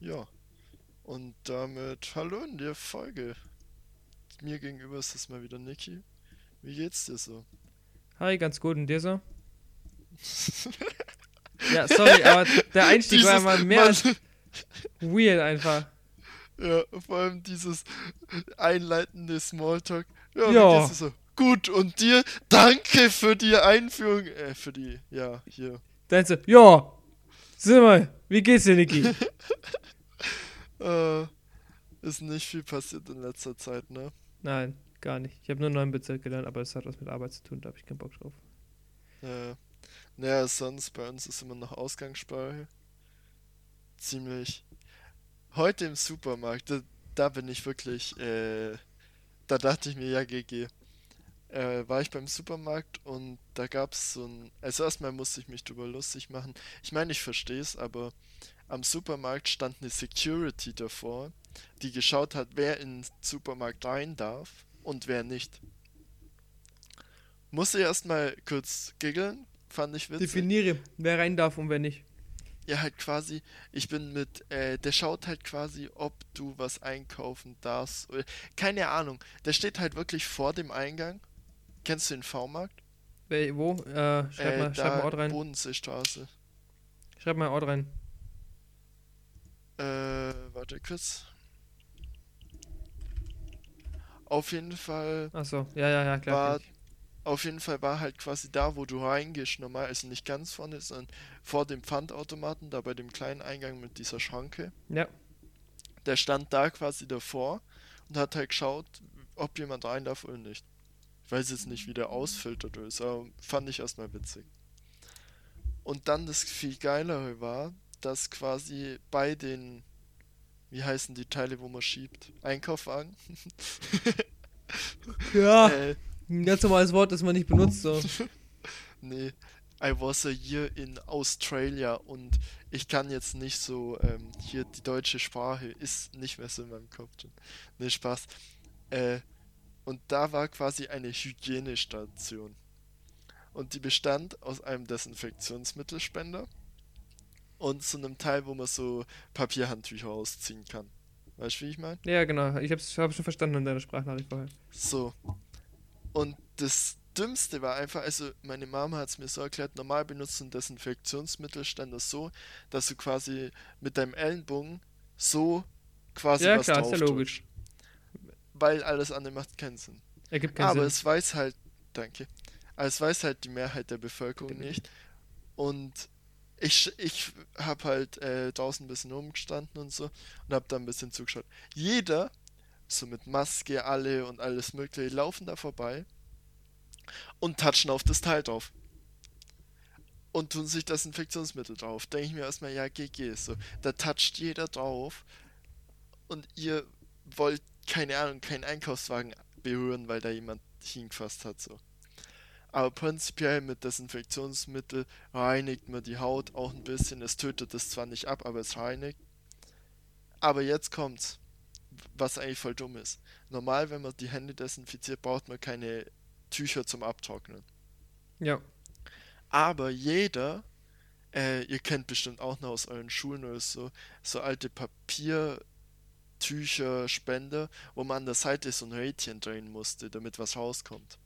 Ja. Und damit hallo in der Folge. Mir gegenüber ist es mal wieder Niki. Wie geht's dir so? Hi, ganz gut. Und dir so? ja, sorry, aber der Einstieg war Dieses- mal mehr als weird einfach. Ja, vor allem dieses einleitende Smalltalk. Ja, Ja. so? Gut, und dir? Danke für die Einführung. Äh, für die, ja, hier. Dann so, ja, sag mal, wie geht's dir, Niki? Äh, ist nicht viel passiert in letzter Zeit, ne? Nein, gar nicht. Ich habe nur neuen Bezirk gelernt, aber es hat was mit Arbeit zu tun, da habe ich keinen Bock drauf. Äh, naja, sonst bei uns ist immer noch Ausgangssperre. Ziemlich. Heute im Supermarkt, da, da bin ich wirklich, äh, da dachte ich mir, ja, GG. Äh, war ich beim Supermarkt und da gab es so ein. Also, erstmal musste ich mich drüber lustig machen. Ich meine, ich verstehe es, aber am Supermarkt stand eine Security davor, die geschaut hat, wer in den Supermarkt rein darf und wer nicht. Musste erstmal kurz giggeln, fand ich witzig. Definiere, wer rein darf und wer nicht. Ja, halt quasi, ich bin mit, äh, der schaut halt quasi, ob du was einkaufen darfst. Oder, keine Ahnung, der steht halt wirklich vor dem Eingang. Kennst du den V-Markt? Wo? Äh, schreib, äh, mal, schreib mal Ort rein. Bodenseestraße. Schreib mal Ort rein. Äh, warte kurz. Auf jeden Fall, Achso, ja, ja, ja, klar. War- auf jeden Fall war halt quasi da, wo du reingehst, normal, also nicht ganz vorne, sondern vor dem Pfandautomaten, da bei dem kleinen Eingang mit dieser Schranke. Ja, der stand da quasi davor und hat halt geschaut, ob jemand rein darf oder nicht. Ich weiß jetzt nicht, wie der ausfiltert ist, aber fand ich erstmal witzig. Und dann das viel geilere war, dass quasi bei den, wie heißen die Teile, wo man schiebt? Einkaufwagen? ja. Äh, ein ganz normales Wort, das man nicht benutzt, so. nee, I was a year in Australia und ich kann jetzt nicht so, ähm, hier die deutsche Sprache ist nicht mehr so in meinem Kopf. Nee, Spaß. Äh, und da war quasi eine Hygienestation. Und die bestand aus einem Desinfektionsmittelspender und so einem Teil, wo man so Papierhandtücher ausziehen kann. Weißt du, wie ich meine? Ja, genau. Ich hab's, hab schon verstanden in deiner Sprachnachricht vorher. So. Und das Dümmste war einfach, also meine Mama hat es mir so erklärt, normal benutzt du einen Desinfektionsmittelständer so, dass du quasi mit deinem Ellenbogen so quasi Ja, was klar, ist ja logisch. Weil alles andere macht keinen Sinn. Ergibt keinen Aber Sinn. es weiß halt, danke, aber es weiß halt die Mehrheit der Bevölkerung nicht. Und ich, ich habe halt äh, draußen ein bisschen rumgestanden und so und habe da ein bisschen zugeschaut. Jeder, so mit Maske, alle und alles Mögliche, laufen da vorbei und touchen auf das Teil drauf. Und tun sich Desinfektionsmittel drauf. Denke ich mir erstmal, ja, GG, so. Da toucht jeder drauf und ihr wollt, keine Ahnung, keinen Einkaufswagen berühren, weil da jemand hingefasst hat, so. Aber prinzipiell mit Desinfektionsmittel reinigt man die Haut auch ein bisschen. Es tötet es zwar nicht ab, aber es reinigt. Aber jetzt kommt's, was eigentlich voll dumm ist. Normal, wenn man die Hände desinfiziert, braucht man keine Tücher zum Abtrocknen. Ja. Aber jeder, äh, ihr kennt bestimmt auch noch aus euren Schulen oder so, so alte Papiertücher, Spender, wo man an der Seite so ein Rädchen drehen musste, damit was rauskommt.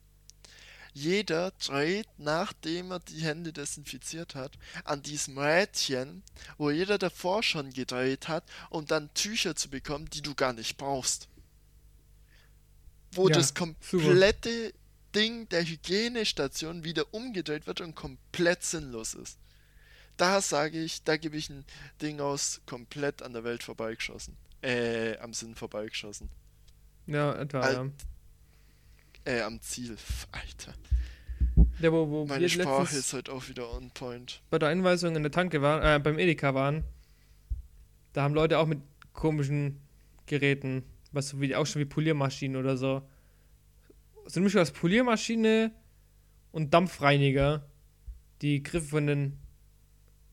Jeder dreht, nachdem er die Hände desinfiziert hat, an diesem Rädchen, wo jeder davor schon gedreht hat, um dann Tücher zu bekommen, die du gar nicht brauchst. Wo Ja, das super. komplette Ding der Hygienestation wieder umgedreht wird und komplett sinnlos ist. Da sage ich, da gebe ich ein Ding aus, komplett an der Welt vorbeigeschossen. Äh, am Sinn vorbeigeschossen. Ja, etwa, Al- ja. Äh, am Ziel. Alter. Der, wo, wo Meine wir Sprache ist halt auch wieder on point. bei der Einweisung in der Tanke waren, äh, beim Edeka waren, da haben Leute auch mit komischen Geräten, was so wie auch schon wie Poliermaschinen oder so. So eine Mischung aus Poliermaschine und Dampfreiniger, die Griffe von den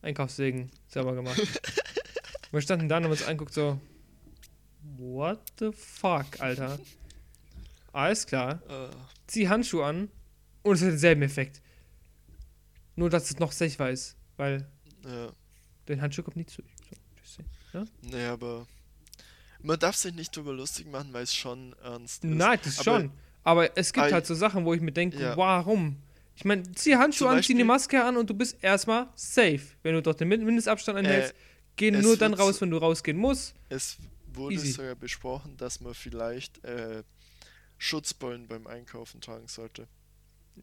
Einkaufssägen selber gemacht. Wir standen da und haben uns anguckt so, what the fuck, Alter. Alles klar. Äh, zieh Handschuhe an und es hat denselben Effekt. Nur, dass es noch sichtbar ist, weil ja. den Handschuh kommt nicht durch. So, oder? Nee, aber man darf sich nicht drüber lustig machen, weil es schon ernst ist. Nein, das Aber- schon. Aber es gibt Ah, halt so Sachen, wo ich mir denke, Ja. warum? Ich meine, zieh Handschuhe an, zieh Beispiel- Maske an und du bist erstmal safe. Wenn du dort den Min- Mindestabstand einhältst, geh Äh, es nur dann raus, wenn du rausgehen musst. Es wurde Easy. sogar besprochen, dass man vielleicht äh, Schutzbeulen beim Einkaufen tragen sollte.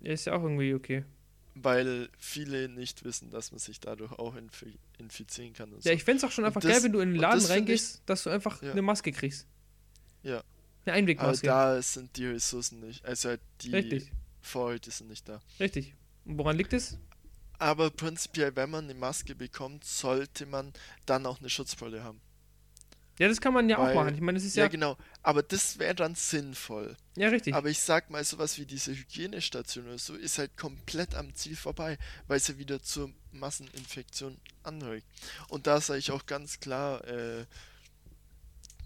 Ist ja auch irgendwie okay. Weil viele nicht wissen, dass man sich dadurch auch infi infizieren kann. Ja, so. ich fände es auch schon einfach das- geil, wenn du in den Laden das reingehst, dass du einfach Ja. eine Maske kriegst. Ja. Eine Aber Einwegmaske. da sind die Ressourcen nicht. Also halt die Richtig, Vorräte sind nicht da. richtig. Und woran liegt es? Aber prinzipiell, wenn man eine Maske bekommt, sollte man dann auch eine Schutzbrille haben. Ja, das kann man ja auch Weil- machen. Ich meine, das ist Ja, ja. genau. Aber das wäre dann sinnvoll. Ja, richtig. Aber ich sag mal, sowas wie diese Hygienestation oder so ist halt komplett am Ziel vorbei, weil es ja wieder zur Masseninfektion anregt. Und da sage ich auch ganz klar, äh,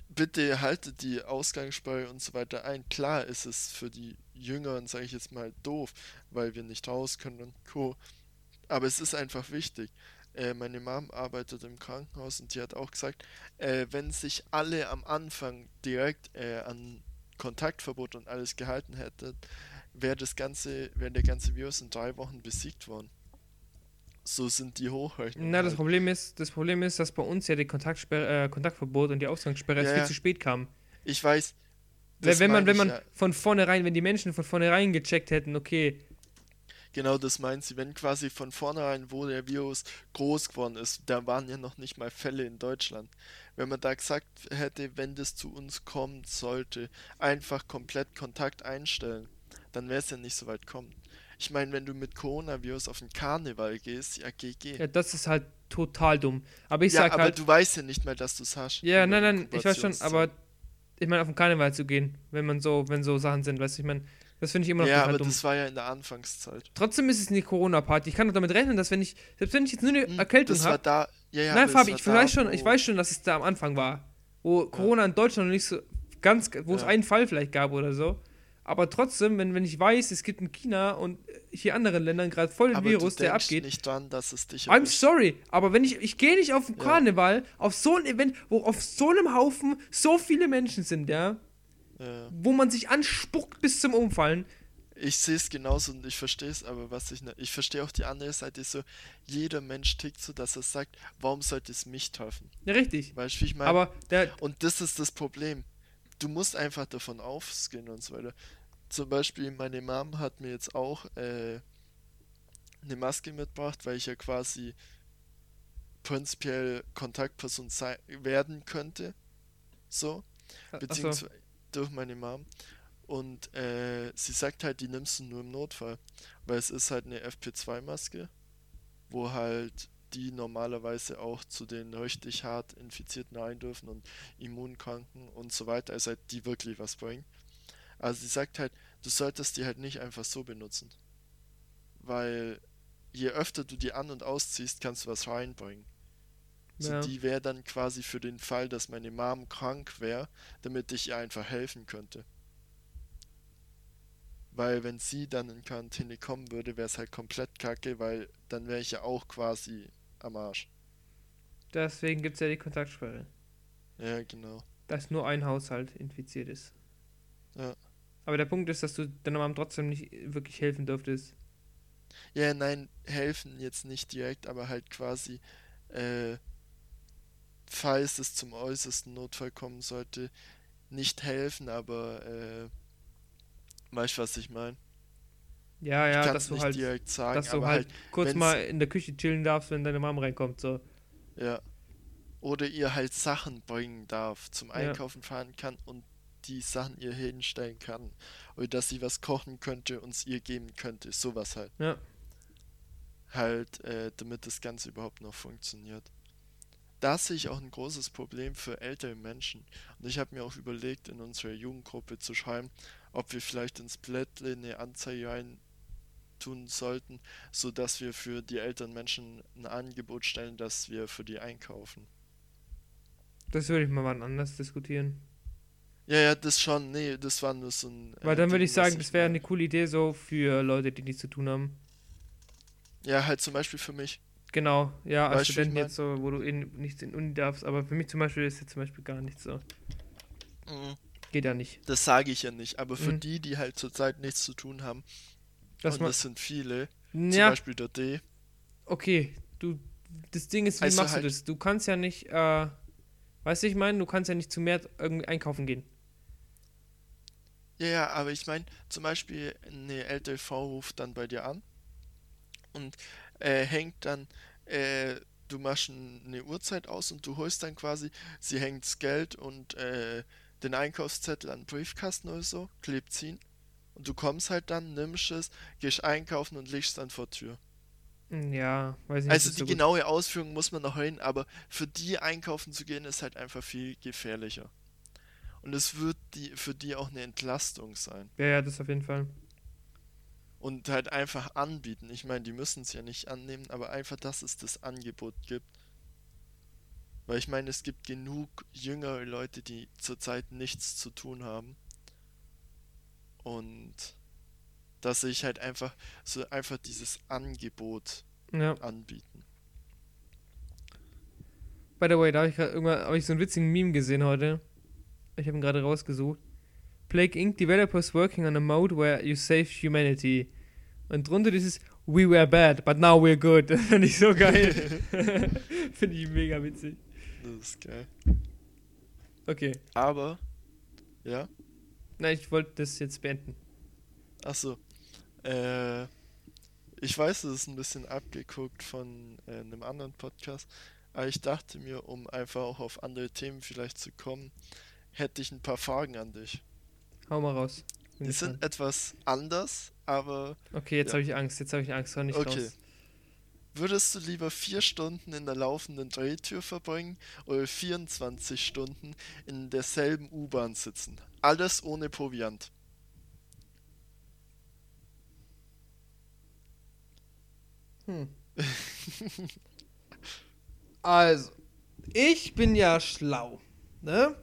bitte haltet die Ausgangssperre und so weiter ein. Klar ist es für die Jüngeren, sage ich jetzt mal, doof, weil wir nicht raus können und Co. Aber es ist einfach wichtig. Äh, meine Mom arbeitet im Krankenhaus und die hat auch gesagt, äh, wenn sich alle am Anfang direkt äh, an Kontaktverbot und alles gehalten hätten, wäre das ganze, wäre der ganze Virus in drei Wochen besiegt worden. So sind die Hochrechnungen. Na, das halt. Problem ist, das Problem ist, dass bei uns ja die äh, Kontaktverbot und die Ausgangssperre Ja, viel ja. zu spät kamen. Ich weiß. Wenn, das man, wenn man ja. von vornherein, wenn die Menschen von vornherein gecheckt hätten, okay, Genau das meint sie. Wenn quasi von vornherein, wo der Virus groß geworden ist, da waren ja noch nicht mal Fälle in Deutschland. Wenn man da gesagt hätte, wenn das zu uns kommt, sollte einfach komplett Kontakt einstellen, dann wäre es ja nicht so weit kommen. Ich meine, wenn du mit Coronavirus auf den Karneval gehst, ja GG. ja, das ist halt total dumm. Aber ich ja, sag aber halt, du weißt ja nicht mal, dass du es hast. ja, nein, nein, ich weiß schon, aber ich meine, auf den Karneval zu gehen, wenn man so, wenn so Sachen sind, weißt du, ich meine, das finde ich immer noch Ja, aber dumm. das war ja in der Anfangszeit. Trotzdem ist es eine Corona-Party. Ich kann doch damit rechnen, dass wenn ich, selbst wenn ich jetzt nur eine Hm, Erkältung das war habe, da. Ja, ja, nein, Fabi, ich da, weiß schon, ich weiß schon, dass es da am Anfang war, wo Corona in Deutschland noch nicht so ganz, wo es Ja. einen Fall vielleicht gab oder so. Aber trotzdem, wenn, wenn ich weiß, es gibt in China und hier anderen Ländern gerade voll den Virus, der abgeht. nicht dran, dass es dich I'm erwischt. sorry, aber wenn ich, ich gehe nicht auf den Ja. Karneval, auf so ein Event, wo auf so einem Haufen so viele Menschen sind, ja, Ja. wo man sich anspuckt bis zum Umfallen. Ich sehe es genauso und ich verstehe es, aber was ich ne, ich verstehe auch die andere Seite so, jeder Mensch tickt so, dass er sagt, warum sollte es mich treffen? Ja, richtig. Weißt du, wie ich meine? Aber der, Und das ist das Problem. Du musst einfach davon ausgehen und so weiter. Zum Beispiel, meine Mom hat mir jetzt auch äh, eine Maske mitgebracht, weil ich ja quasi prinzipiell Kontaktperson sei werden könnte. So. beziehungsweise durch meine Mom. Und äh, sie sagt halt, die nimmst du nur im Notfall. Weil es ist halt eine FP2-Maske, wo halt die normalerweise auch zu den richtig hart Infizierten rein dürfen und Immunkranken und so weiter. Also halt die wirklich was bringen. Also sie sagt halt, du solltest die halt nicht einfach so benutzen. Weil je öfter du die an- und ausziehst, kannst du was reinbringen. So, Ja. die wäre dann quasi für den Fall, dass meine Mom krank wäre, damit ich ihr einfach helfen könnte. Weil wenn sie dann in Quarantäne kommen würde, wäre es halt komplett kacke, weil dann wäre ich ja auch quasi am Arsch. deswegen gibt es ja die Kontaktsperre. Ja, genau. dass nur ein Haushalt infiziert ist. Ja. Aber der Punkt ist, dass du deiner Mom trotzdem nicht wirklich helfen dürftest. Ja, nein, helfen jetzt nicht direkt, aber halt quasi, äh, falls es zum äußersten Notfall kommen sollte, nicht helfen, aber, äh, weißt du, was ich meine? Ja, ja, ich kann dass es du nicht halt, direkt sagen, dass du aber halt, halt, kurz mal in der Küche chillen darfst, wenn deine Mom reinkommt. So. Ja. Oder ihr halt Sachen bringen darf, zum Ja. Einkaufen fahren kann und die Sachen ihr hinstellen kann. Oder dass sie was kochen könnte und es ihr geben könnte. Sowas halt. Ja. Halt, äh, damit das Ganze überhaupt noch funktioniert. Da sehe ich auch ein großes Problem für ältere Menschen. Und ich habe mir auch überlegt, in unserer Jugendgruppe zu schreiben, ob wir vielleicht ins Blättle eine Anzeige rein tun sollten, sodass wir für die älteren Menschen ein Angebot stellen, dass wir für die einkaufen. Das würde ich mal wann anders diskutieren. Ja, ja, das schon. Nee, das war nur so ein. Weil äh, dann würde ich sagen, das wäre eine coole Idee so für Leute, die nichts zu tun haben. Ja, halt zum Beispiel für mich. Genau, ja, als Weißt Student jetzt so, wo du in, nicht in Uni darfst, aber für mich zum Beispiel ist jetzt zum Beispiel gar nicht so. Mhm. Geht ja nicht. Das sage ich ja nicht, aber für Mhm. die, die halt zurzeit nichts zu tun haben, Das und das sind viele, zum ja, Beispiel der D, okay, du, das Ding ist, wie Also machst halt- du das? Du kannst ja nicht, äh, weißt du, ich meine, du kannst ja nicht zu mehr irgendwie einkaufen gehen. Ja, ja, aber ich meine, zum Beispiel eine LTV ruft dann bei dir an und äh, hängt dann, äh, du machst eine Uhrzeit aus und du holst dann quasi, sie hängt das Geld und äh, den Einkaufszettel an den Briefkasten oder so, klebt ihn und du kommst halt dann, nimmst es, gehst einkaufen und legst dann vor Tür. Hm, Ja, weiß nicht. Also die so genaue Ausführung muss man noch hören, aber für die einkaufen zu gehen ist halt einfach viel gefährlicher. Und es wird die, für die auch eine Entlastung sein. Ja, ja, das auf jeden Fall. Und halt einfach anbieten. Ich meine, die müssen es ja nicht annehmen, aber einfach, dass es das Angebot gibt. Weil ich meine, es gibt genug jüngere Leute, die zurzeit nichts zu tun haben. Und dass ich halt einfach so einfach dieses Angebot Ja. anbieten. By the way, da habe ich gerade irgendwann hab ich so einen witzigen Meme gesehen heute. Ich habe ihn gerade rausgesucht. Plague Inc. Developers working on a mode where you save humanity. Und drunter dieses We were bad, but now we're good. Das finde ich so geil. finde ich mega witzig. Das ist geil. Okay. Aber, ja, Nein, ich wollte das jetzt beenden. ach so. Äh, ich weiß, es ist ein bisschen abgeguckt von äh, einem anderen Podcast, aber ich dachte mir, um einfach auch auf andere Themen vielleicht zu kommen, hätte ich ein paar Fragen an dich. Hau mal raus. Die sind etwas anders, aber Okay, jetzt ja. habe ich Angst. Jetzt habe ich Angst. Hör nicht Okay. raus. würdest du lieber vier Stunden in der laufenden Drehtür verbringen oder 24 Stunden in derselben U-Bahn sitzen? Alles ohne Proviant. Hm. Also, ich bin ja schlau, ne?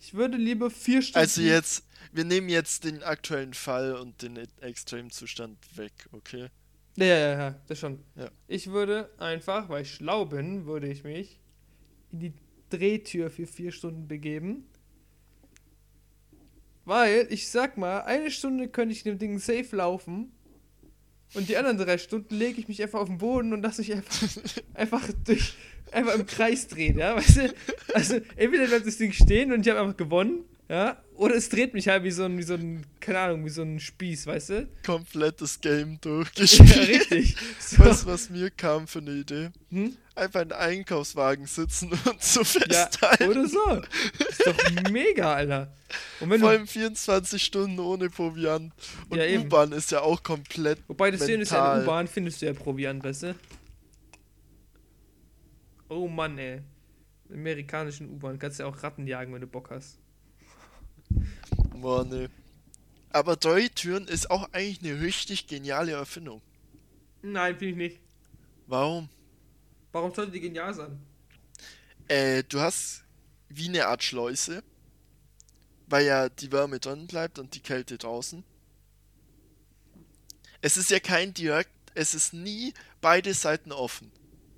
Ich würde lieber vier Stunden. Also jetzt, wir nehmen jetzt den aktuellen Fall und den Extremzustand weg, okay? Ja, ja, ja, ja, das schon. Ja. Ich würde einfach, weil ich schlau bin, würde ich mich in die Drehtür für vier Stunden begeben. Weil, ich sag mal, eine Stunde könnte ich in dem Ding safe laufen. Und die anderen drei Stunden lege ich mich einfach auf den Boden und lasse mich einfach, einfach durch, einfach im Kreis drehen, ja, weißt du? Also, entweder bleibt das Ding stehen und ich habe einfach gewonnen, ja, oder es dreht mich halt wie so ein, wie so ein, keine Ahnung, wie so ein Spieß, weißt du? Komplettes Game Ja, durchgespielt. richtig. So. Weißt du, was mir kam für eine Idee? Hm? Einfach in Einkaufswagen sitzen und so Ja, festhalten. oder so. Ist doch mega, Alter. Und wenn Vor allem 24 Stunden ohne Proviant. Und Ja. U-Bahn ist ja auch komplett. wobei das Schöne ist ja, in der. U-Bahn findest du ja Proviant, weißt du? Oh Mann, ey. Amerikanischen U-Bahn kannst du ja auch Ratten jagen, wenn du Bock hast. Boah, nee. Aber Drehtüren ist auch eigentlich eine richtig geniale Erfindung. Nein, finde ich nicht. Warum? Warum sollte die genial sein? Äh, du hast wie eine Art Schleuse, weil ja die Wärme drin bleibt und die Kälte draußen. Es ist ja kein direkt, es ist nie beide Seiten offen.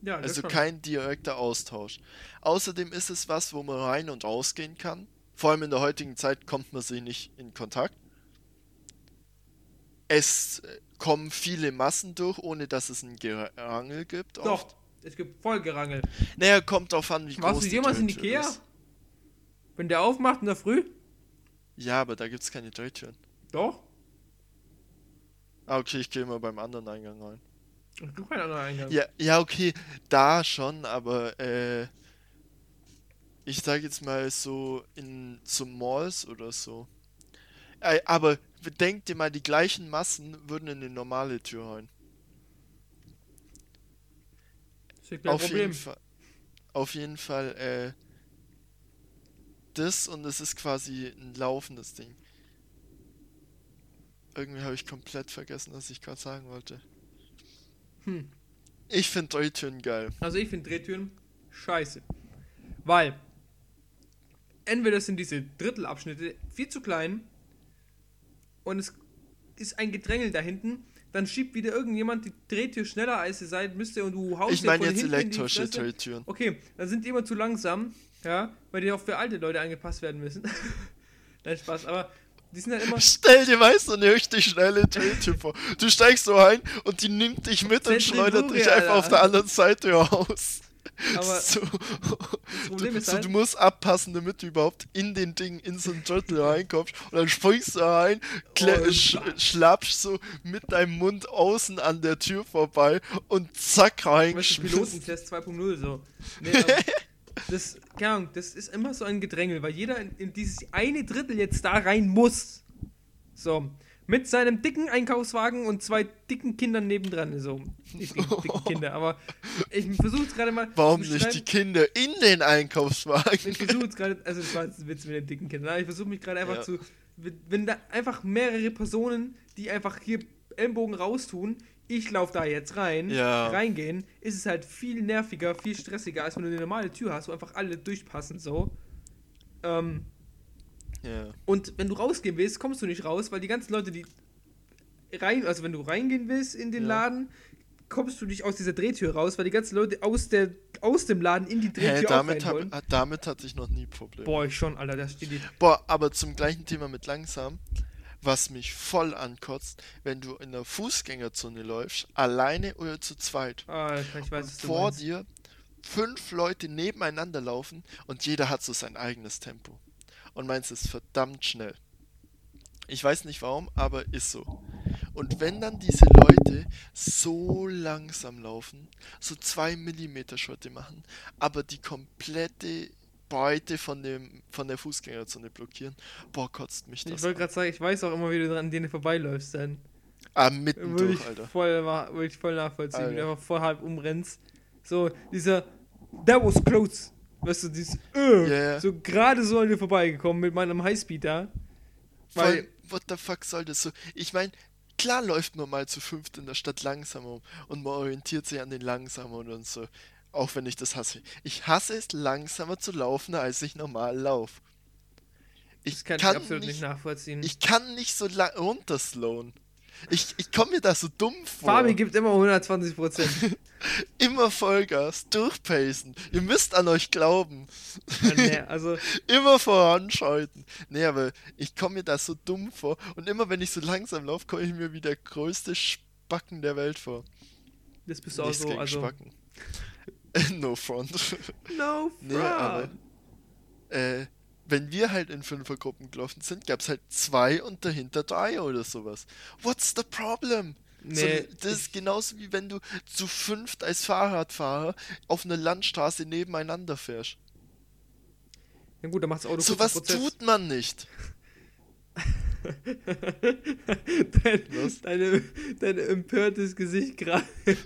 Ja, Also kein direkter Austausch. Außerdem ist es was, wo man rein und rausgehen kann. Vor allem in der heutigen Zeit kommt man sich nicht in Kontakt. Es äh, kommen viele Massen durch, ohne dass es ein Gerangel gibt. Oft. Doch, es gibt voll Gerangel. Naja, kommt drauf an, wie Warst groß du die jemals in Ikea? ist. Wenn der aufmacht in der Früh? Ja, aber da gibt es keine Drehtüren. Doch. Ah, okay, ich gehe mal beim anderen Eingang rein. Es gibt keinen anderen Eingang. Ja, ja, okay, da schon, aber äh, ich sag jetzt mal so in so Malls oder so. Aber denk dir mal, die gleichen Massen würden in eine normale Tür rein. Auf Problem. jeden Fall. Auf jeden Fall, äh, das und es ist quasi ein laufendes Ding. Irgendwie habe ich komplett vergessen, was ich gerade sagen wollte. Hm. Ich finde Drehtüren geil. Also ich finde Drehtüren scheiße. Weil entweder sind diese Drittelabschnitte viel zu klein und es ist ein Gedrängel da hinten, dann schiebt wieder irgendjemand die Drehtür schneller als ihr seid, müsst ihr und du haust Ich meine jetzt elektrische. Drehtüren. Okay, dann sind die immer zu langsam, ja, weil die auch für alte Leute angepasst werden müssen. Nein, Spaß, aber die sind halt immer. Stell dir mal so eine richtig schnelle Drehtür vor. Du steigst so ein und die nimmt dich mit und schleudert dich einfach auf der anderen Seite raus. Aber so, das Problem du, ist so, halt, du musst abpassen, damit du überhaupt in den Ding, in so ein Turtle reinkommst. Und dann springst du rein, Oh, sch schlappst so mit deinem Mund außen an der Tür vorbei und zack rein. Pilotentest 2.0 so. Nee, das, keine Ahnung, das ist immer so ein Gedrängel, weil jeder in, in dieses eine Drittel jetzt da rein muss. So. Mit seinem dicken Einkaufswagen und zwei dicken Kindern nebendran. So. Nicht die dicken Kinder, aber ich versuche es gerade mal. Warum nicht die. Kinder in den Einkaufswagen? Ich versuche es gerade, also das war jetzt ein Witz mit den dicken Kindern. aber Ich versuche mich gerade einfach Ja. zu, wenn- wenn da einfach mehrere Personen, die einfach hier Ellenbogen raustun, ich laufe da jetzt rein, Ja. reingehen, ist es halt viel nerviger, viel stressiger, als wenn du eine normale Tür hast, wo einfach alle durchpassen so. Ähm, Ja. und wenn du rausgehen willst, kommst du nicht raus, weil die ganzen Leute, die rein, also wenn du reingehen willst in den Ja. Laden, kommst du nicht aus dieser Drehtür raus, weil die ganzen Leute aus, der, aus dem Laden in die Drehtür auch damit, rein hab, wollen. damit hatte ich noch nie Probleme. Boah, ich schon, Alter, da steht die. Boah, aber zum gleichen Thema mit langsam, was mich voll ankotzt, wenn du in der Fußgängerzone läufst, alleine oder zu zweit. Ah, ich weiß, was du Vor meinst. dir fünf Leute nebeneinander laufen und jeder hat so sein eigenes Tempo. Und meins ist verdammt schnell. Ich weiß nicht warum, aber ist so. Und wenn dann diese Leute so langsam laufen, so zwei Millimeter Schritte machen, aber die komplette Beute von, dem, von der Fußgängerzone blockieren, boah, kotzt mich Ich das wollte an. gerade sagen, ich weiß auch immer, wie du an denen vorbeiläufst, dann. Ah, Würde mittendurch, ich, Alter. voll, würde ich voll nachvollziehen, wie du einfach voll halb umrennst. So, dieser, that was close. Weißt du, dieses, äh, Ja, ja. so gerade so an dir vorbeigekommen mit meinem Highspeed da. Weil, what the fuck soll das so? Ich meine, klar läuft man mal zu fünft in der Stadt langsam um und man orientiert sich an den Langsameren und so. Auch wenn ich das hasse. Ich hasse es, langsamer zu laufen, als ich normal laufe. Ich das kann, kann, ich absolut nicht, nicht, nachvollziehen. ich kann nicht so lang runterslowen. Ich, ich komme mir da so dumm vor. Fabi gibt immer 120 Prozent. Immer Vollgas, durchpacen. Ihr müsst an euch glauben. nee, also, Immer voranschreiten. Nee, aber ich komme mir da so dumm vor. Und immer wenn ich so langsam laufe, komme ich mir wie der größte Spacken der Welt vor. das bist du auch so, also, Spacken. no front. no Nee, aber- front. äh, wenn wir halt in Fünfergruppen gelaufen sind, gab es halt zwei und dahinter drei oder sowas. What's the problem? So, Nee, das ist genauso wie wenn du zu fünft als Fahrradfahrer auf einer Landstraße nebeneinander fährst. ja gut, dann macht das Auto im Prozess. tut man nicht. dein, Was? Deine, dein empörtes Gesicht gerade.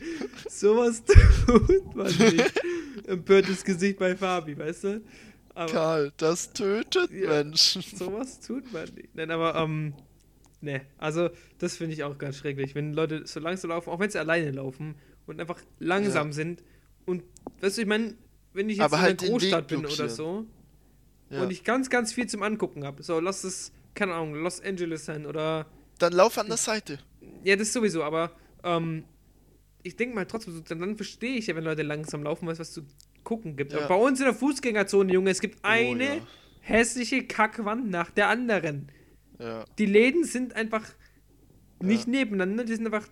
Sowas tut man nicht. Empörtes Gesicht bei Fabi, weißt du? Aber Karl, das tötet Ja. Menschen. sowas tut man nicht. Nein, aber, ähm, ne, also, das finde ich auch ganz schrecklich. Wenn Leute so langsam laufen, auch wenn sie alleine laufen und einfach langsam sind und, weißt du, ich meine, wenn ich jetzt Aber in halt einer Großstadt bin oder so Ja. und ich ganz, ganz viel zum Angucken habe, so, lass es, keine Ahnung, Los Angeles sein oder Dann lauf an der Seite. Ja, das sowieso, aber ähm, ich denke mal trotzdem, dann, dann verstehe ich ja, wenn Leute langsam laufen, weil es was zu gucken gibt. Ja. Bei uns in der Fußgängerzone, Junge, es gibt eine ja. hässliche Kackwand nach der anderen. Ja. Die Läden sind einfach nicht nebeneinander, die sind einfach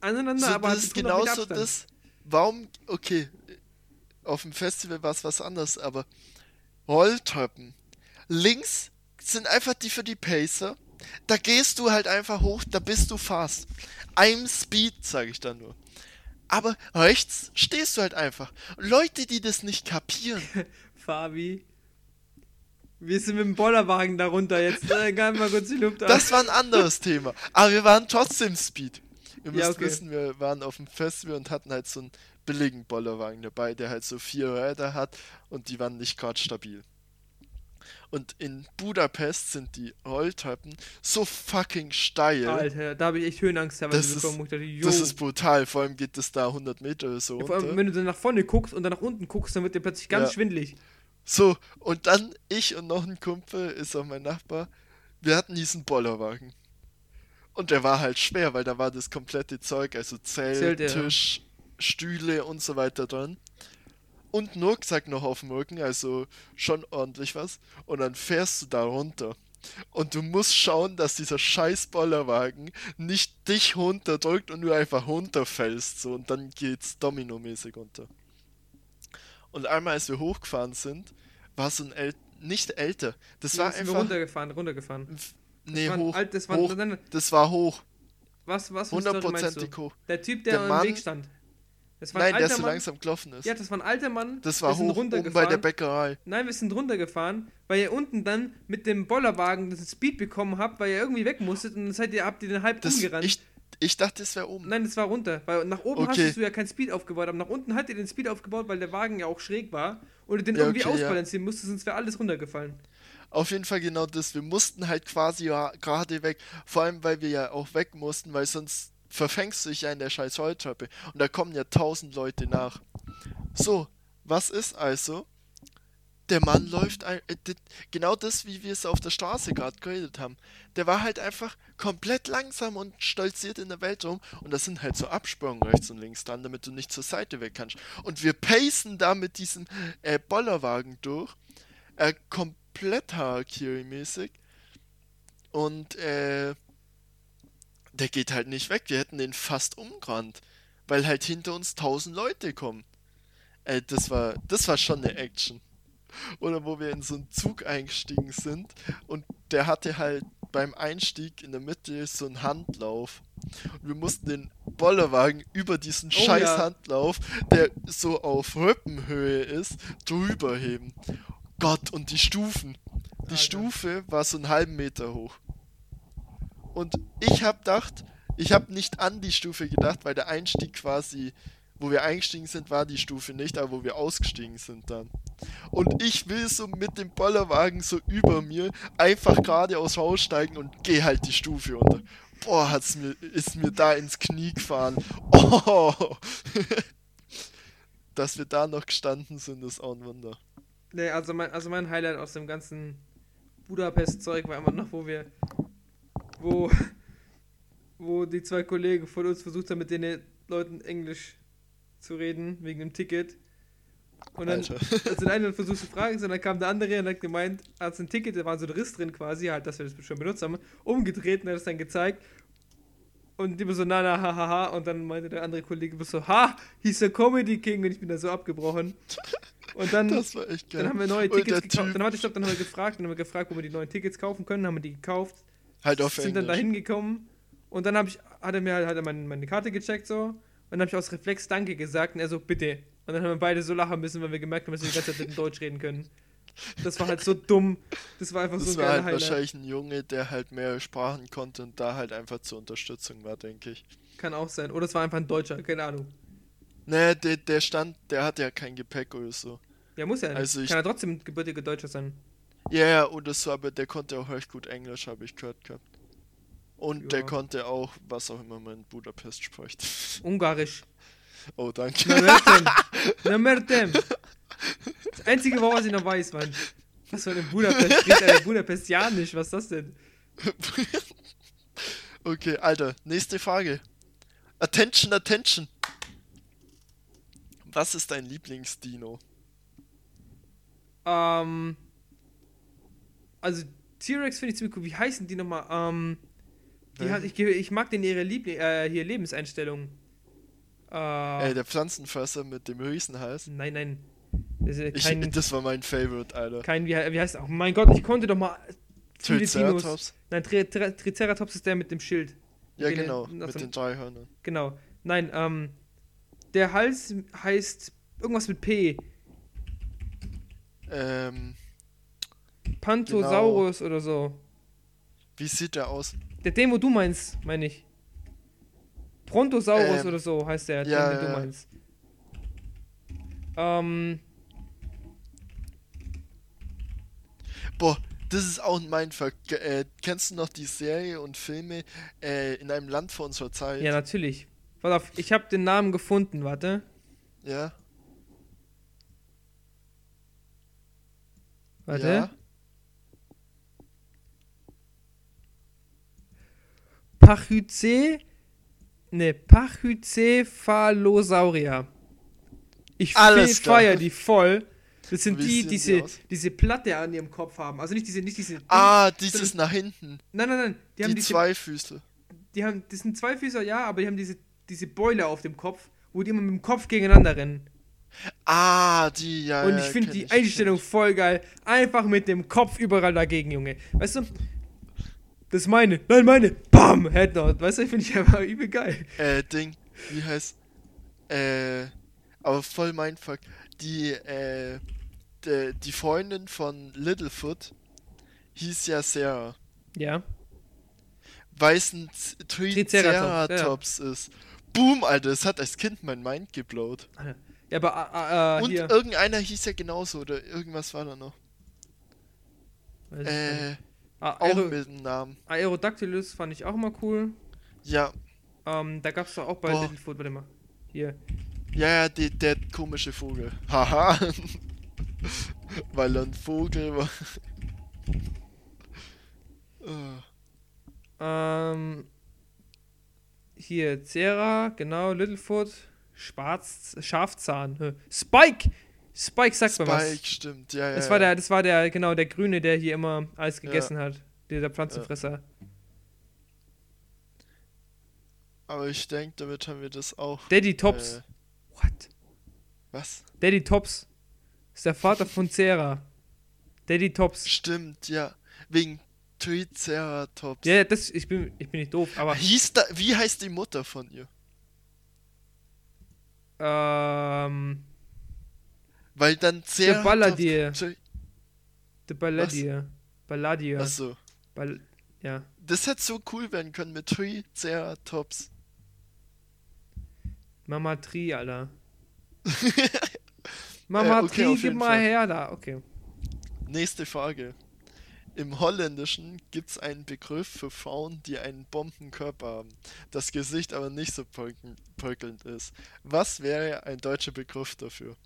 aneinander, So, aber das halt ist mit 100 Meter genauso das. Warum, okay, auf dem Festival war es was anderes, aber Rolltreppen. Links sind einfach die für die Pacer. Da gehst du halt einfach hoch, da bist du fast. I'm Speed, sage ich dann nur. Aber rechts stehst du halt einfach. Leute, die das nicht kapieren. Fabi, wir sind mit dem Bollerwagen darunter jetzt. Äh, mal kurz die Luft Das war ein anderes Thema. Aber wir waren trotzdem Speed. Ihr müsst Ja, okay. wissen, wir waren auf dem Festival und hatten halt so einen billigen Bollerwagen dabei, der halt so vier Räder hat und die waren nicht gerade stabil. Und in Budapest sind die Rolltreppen so fucking steil. Alter, da habe ich echt Höhenangst teilweise Das ist- bekommen. ich dachte. Das ist brutal. Vor allem geht das da 100 Meter oder so ja, vor allem, runter. wenn du dann nach vorne guckst und dann nach unten guckst, dann wird dir plötzlich ganz Ja. schwindlig. So, und dann ich und noch ein Kumpel, ist auch mein Nachbar, wir hatten diesen Bollerwagen. Und der war halt schwer, weil da war das komplette Zeug, also Zelt, Zelt, ja. Tisch, Stühle und so weiter drin. Und einen Rucksack noch auf dem Rücken, also schon ordentlich was. Und dann fährst du da runter. Und du musst schauen, dass dieser scheiß Bollerwagen nicht dich runterdrückt und du einfach runterfällst. So, und dann geht's dominomäßig runter. Und einmal, als wir hochgefahren sind, war so ein äl nicht älter. Das Ja, war einfach. runtergefahren, runtergefahren. Nee, Das hoch. alt- das war- hoch. Das war hoch. Was, was Hundertprozentig hoch. Der Typ, der, Der am Weg stand. Nein, ein der so Mann. langsam gelaufen ist. Ja, das war ein alter Mann. das war hoch oben bei der runtergefahren. Bäckerei. Nein, wir sind runtergefahren, weil ihr unten dann mit dem Bollerwagen das Speed bekommen habt, weil ihr irgendwie weg musstet und dann seid ihr, habt ihr den halb Das, umgerannt. ich, ich dachte, es wäre oben. Nein, das war runter, weil nach oben Okay. hast du ja kein Speed aufgebaut, aber nach unten hat ihr den Speed aufgebaut, weil der Wagen ja auch schräg war und du den Ja, irgendwie okay, ja. ausbalancieren musstest, sonst wäre alles runtergefallen. Auf jeden Fall genau das. Wir mussten halt quasi ja gerade weg. Vor allem, weil wir ja auch weg mussten, weil sonst verfängst du dich ja in der scheiß Rolltreppe. Und da kommen ja tausend Leute nach. So, was ist also? Der Mann läuft ein, äh, genau das, wie wir es auf der Straße gerade geredet haben. Der war halt einfach komplett langsam und stolziert in der Welt rum. Und das sind halt so Absprungen rechts und links dran, damit du nicht zur Seite weg kannst. Und wir pacen da mit diesem äh, Bollerwagen durch. Äh, komplett Harakiri-mäßig. Und äh, der geht halt nicht weg. Wir hätten den fast umgerannt. Weil halt hinter uns tausend Leute kommen. Äh, das war, das war schon eine Action. Oder wo wir in so einen Zug eingestiegen sind und der hatte halt beim Einstieg in der Mitte so einen Handlauf. Und wir mussten den Bollerwagen über diesen Oh scheiß ja. Handlauf, der so auf Rippenhöhe ist, drüber heben. Gott, und die Stufen. Die Alter. Stufe war so einen halben Meter hoch. Und ich hab gedacht, ich hab nicht an die Stufe gedacht, weil der Einstieg quasi, wo wir eingestiegen sind, war die Stufe nicht, aber wo wir ausgestiegen sind dann. Und ich will so mit dem Bollerwagen so über mir einfach geradeaus raussteigen und geh halt die Stufe runter. Boah, hat's mir, ist mir da ins Knie gefahren. Oh! Dass wir da noch gestanden sind, ist auch ein Wunder. Nee, also mein, also mein Highlight aus dem ganzen Budapest-Zeug war immer noch, wo wir, wo, wo die zwei Kollegen von uns versucht haben, mit den Leuten Englisch zu reden, wegen dem Ticket. Und dann, Alter. als den einen versucht zu fragen, so, dann kam der andere und hat gemeint, als ein Ticket, da war so ein Riss drin quasi, halt, dass wir das schon benutzt haben, umgedreht und hat es dann gezeigt. Und die so, na, na, ha, ha, ha. Und dann meinte der andere Kollege so, ha, he's der Comedy King. Und ich bin da so abgebrochen. Und dann, Das war echt geil. dann haben wir neue Und Tickets der gekauft. Dann, warte, stopp, dann haben wir gefragt, dann haben wir gefragt, wo wir die neuen Tickets kaufen können. Haben wir die gekauft. Halt auf sind dann da Englisch. hingekommen. Und dann hab ich, hat er mir halt, hat er meine, meine Karte gecheckt so. Und dann habe ich aus Reflex Danke gesagt und er so, bitte. Und dann haben wir beide so lachen müssen, weil wir gemerkt haben, dass wir die ganze Zeit in Deutsch reden können. Das war halt so dumm. Das war einfach Das so ein war geiler halt Highlight. wahrscheinlich ein Junge, der halt mehrere Sprachen konnte und da halt einfach zur Unterstützung war, denke ich. Kann auch sein. Oder es war einfach ein Deutscher, keine Ahnung. Ne, der, der stand, der hatte ja kein Gepäck oder so. Ja, muss ja nicht. Also ich- Kann er trotzdem gebürtiger Deutscher sein. Ja, ja, oder so, aber der konnte auch recht gut Englisch, habe ich gehört gehabt. Und Ja. der konnte auch, was auch immer man in Budapest spricht. Ungarisch. Oh, danke. Na Mertem. Na Mertem. Das einzige, was ich noch weiß, Mann. Was soll in Budapest? Spricht er in Budapestianisch? Was ist das denn? Okay, Alter, nächste Frage. Attention, attention. Was ist dein Lieblingsdino? Ähm. Also, T-Rex finde ich ziemlich cool. Wie heißen die nochmal? Ähm. Die hat, ich, ich mag den ihre Liebling, äh, hier Lebenseinstellung. Äh, Äh, der Pflanzenfresser mit dem Riesenhals. nein, nein. Das Ich, kein, das war mein Favorite, Alter. kein wie, wie heißt Oh mein Gott, ich konnte doch mal. Triceratops? Nein, Tri Tri Triceratops ist der mit dem Schild. Ja, Den- genau, aus mit dem- den drei Hörnern. Genau. Nein, ähm. Der Hals heißt irgendwas mit P. Ähm, Panthosaurus oder so. wie sieht der aus? Der den, wo du meinst, meine ich. Brontosaurus Ähm, oder so heißt der, ja, den, den du ja. meinst. Ähm, Boah, das ist auch mein. Ge- Äh, kennst du noch die Serie und Filme äh, in einem Land vor unserer Zeit? ja, natürlich. Pass auf, ich habe den Namen gefunden, warte. Ja? Warte. Ja? Pachyce. Ne, Pachycephalosauria. Ich Alles klar. feier die voll. Das sind Wie die, die diese, aus? diese Platte an ihrem Kopf haben. Also nicht diese, nicht diese. Ah, dieses nach hinten. Nein, nein, nein. Die, Die, haben diese, zwei Füße. die haben, das sind zwei Füße, ja, aber die haben diese, diese Beule auf dem Kopf, wo die immer mit dem Kopf gegeneinander rennen. Ah, die, ja. Und ja, ich finde kenn die Einstellung voll geil. Einfach mit dem Kopf überall dagegen, Junge. Weißt du? Das ist meine. Nein, meine. Bam! Headnot. Weißt du, finde ich einfach übel geil. Äh, Ding, wie heißt. Äh, aber voll mein Fuck. Die, äh, de, die Freundin von Littlefoot hieß ja Sarah. Ja. Z- Triceratops, Triceratops ist. Boom, Alter, das hat als Kind mein Mind geblowt. Ja, aber äh, Und hier. irgendeiner hieß ja genauso, oder irgendwas war da noch. Weiß ich. Äh, Ah, auch mit dem Namen. Aerodactylus fand ich auch immer cool. Ja, Ähm, da gab's doch auch bei Boah. Littlefoot, warte mal. Hier. ja, ja, die, der komische Vogel. Haha. Weil er ein Vogel war. Ähm, hier, Cera, genau, Littlefoot, Schwarz, Schafzahn. Spike! Spike sagt mir was. Spike, stimmt, ja, ja. Das war ja. der, das war der, genau, der Grüne, der hier immer alles gegessen hat. Dieser Pflanzenfresser. Aber ich denke, damit haben wir das auch. Daddy Tops. Äh, What? was? Daddy Tops. Ist der Vater von Cera. Daddy Tops. Stimmt, ja. Wegen Triceratops. Ja, ja, das, ich bin, ich bin nicht doof, aber, Hieß da, wie heißt die Mutter von ihr? ähm, Weil dann der Ceratops... Balladier. Der Balladier. Balladier. Achso. Ball, ja. Das hätte so cool werden können mit Triceratops. Mama Tri, Alter. Mama Äh, okay, Tri, gib mal Fall. her da. Okay. Nächste Frage. Im Holländischen gibt es einen Begriff für Frauen, die einen Bombenkörper haben, das Gesicht aber nicht so pölkelnd ist. Was wäre ein deutscher Begriff dafür?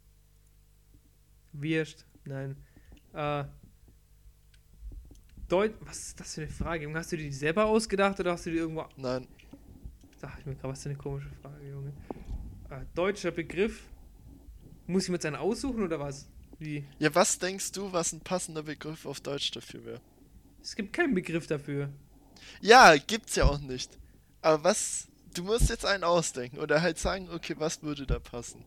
Wirst. Nein. Äh. Deut was ist das für eine Frage? Junge? Hast du die selber ausgedacht oder hast du die irgendwo. Nein, Sag ich mir gerade, was für eine komische Frage, Junge. Äh, deutscher Begriff. Muss ich mir jetzt einen aussuchen oder was? Wie? Ja, was denkst du, was ein passender Begriff auf Deutsch dafür wäre? Es gibt keinen Begriff dafür. Ja, gibt's ja auch nicht. Aber was. Du musst jetzt einen ausdenken oder halt sagen, okay, was würde da passen?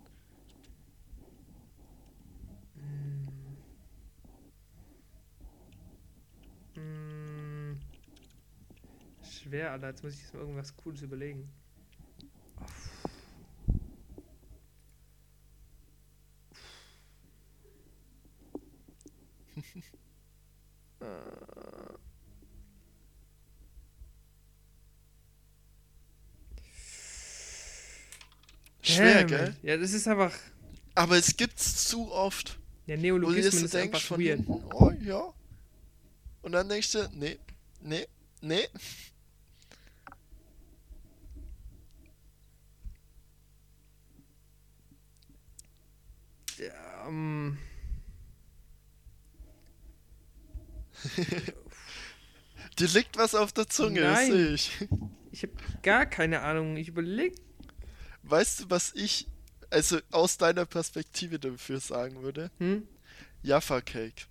Schwer, Alter. Jetzt muss ich mir irgendwas Cooles überlegen. Schwer, Damn gell? Ja, das ist einfach. Aber es gibt's zu oft. Ja, Neologismen jetzt ist denkst einfach von weird. hinten, oh ja. Und dann denkst du, nee, nee, nee. Ähm, Dir liegt was auf der Zunge, Nein. sehe ich. ich habe gar keine Ahnung. Ich überlege. Weißt du, was ich, also aus deiner Perspektive dafür sagen würde? Hm? Jaffa Cake.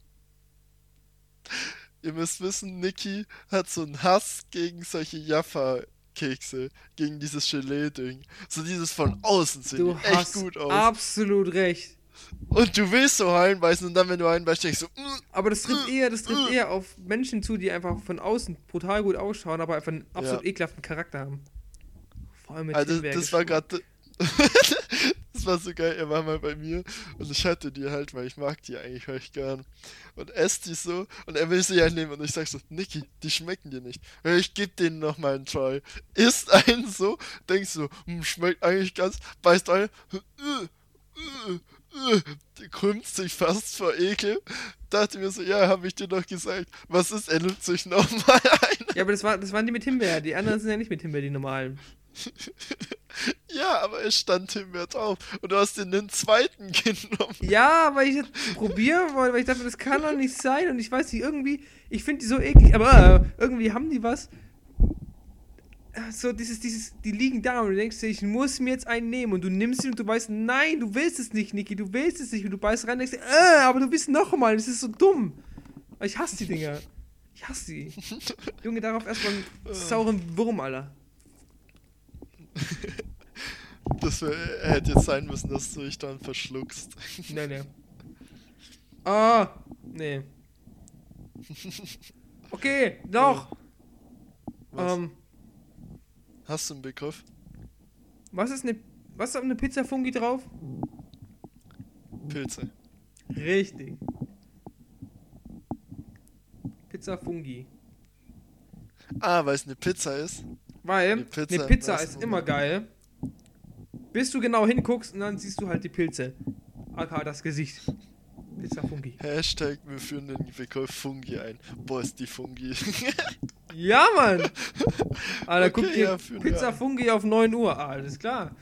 Ihr müsst wissen, Niki hat so einen Hass gegen solche Jaffa Kekse, gegen dieses Gelee-Ding. So dieses von außen sehen Du echt hast gut aus. absolut recht. Und du willst so reinbeißen und dann, wenn du reinbeißt, denkst du, mm, Aber das trifft Äh, eher, das trifft äh. eher auf Menschen zu, die einfach von außen brutal gut ausschauen, aber einfach einen absolut Ja. ekelhaften Charakter haben. Vor allem mit Also, Himbeer das war gerade. das war so geil. Er war mal bei mir und ich hatte die halt, weil ich mag die eigentlich recht gern. Und esst die so und er will sie ja nehmen und ich sag so: Niki, die schmecken dir nicht. Ich geb denen noch mal einen Try. Isst einen so, denkst so: hm, schmeckt eigentlich ganz. Beißt ein. äh, äh, äh, krümmt sich fast vor Ekel. Dachte mir so: Ja, hab ich dir doch gesagt. Was ist? Er nimmt sich noch mal ein. Ja, aber das, war, das waren die mit Himbeer. Die anderen sind ja nicht mit Himbeer, die normalen. Ja, aber es stand Himbeer drauf. Und du hast den, den zweiten genommen. Ja, weil ich probieren wollte, weil ich dachte, das kann doch nicht sein. Und ich weiß nicht, irgendwie, ich finde die so eklig, aber äh, irgendwie haben die was. So dieses, dieses, die liegen da und du denkst dir, ich muss mir jetzt einen nehmen und du nimmst ihn und du weißt, nein, du willst es nicht, Niki, du willst es nicht und du beißt rein und denkst dir, äh, aber du bist noch mal, das ist so dumm. Ich hasse die Dinger. Ich hasse die. Junge, darauf erstmal einen sauren Wurm, Alter. Das wär, hätte jetzt sein müssen, dass du dich dann verschluckst. Nee, nee. Ah, nee. Okay, doch. Was? Ähm, Hast du einen Begriff? was ist eine, was ist auf eine Pizza Fungi drauf? Pilze. Richtig. Pizza Fungi. Ah, weil es eine Pizza ist. Weil Eine Pizza eine Pizza ist immer geil, bis du genau hinguckst und dann siehst du halt die Pilze. AK das Gesicht. Pizza Fungi. Hashtag, wir führen den Begriff Fungi ein. Boah, ist die Fungi. Ja, Mann! Alter, guck Okay, dir ja, Pizza. Fungi auf 9 Uhr. Ah, alles klar.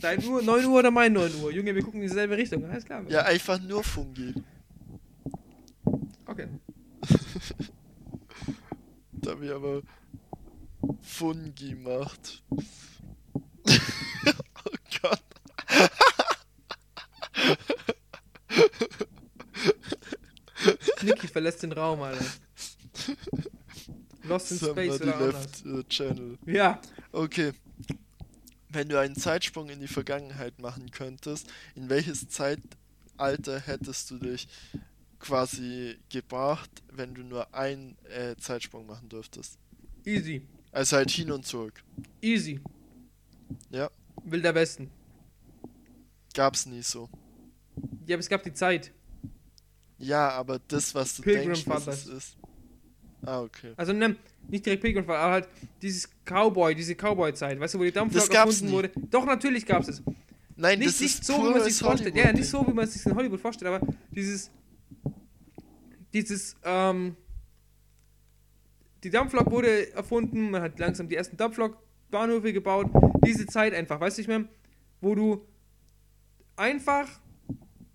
Dein Uhr, 9 Uhr oder mein 9 Uhr? Junge, wir gucken in dieselbe Richtung. Alles klar. ja, einfach nur Fungi. Okay. Da wir aber Fungi macht. oh Gott. Niki verlässt den Raum, Alter. Lost in Space oder left the channel. Ja. Okay. Wenn du einen Zeitsprung in die Vergangenheit machen könntest, in welches Zeitalter hättest du dich quasi gebracht, wenn du nur einen äh, Zeitsprung machen dürftest? Easy. Also halt hin und zurück. Easy. Ja. Wilder Westen. Gab's nie so. Ja, aber es gab die Zeit. Ja, aber das, was du Pilgrim denkst, was es ist. Ah, okay. Also ne, nicht direkt Pilgrim, aber halt dieses Cowboy, diese Cowboy-Zeit, weißt du, wo die Dampflok erfunden nie. wurde. Doch, natürlich gab's es. Nein, Nicht, das nicht ist so, wie man sich vorstellt. Ja, nicht so, wie man sich in Hollywood vorstellt, aber dieses, dieses, ähm, die Dampflok wurde erfunden, man hat langsam die ersten Dampflok-Bahnhöfe gebaut. Diese Zeit einfach, weißt du nicht mehr, wo du einfach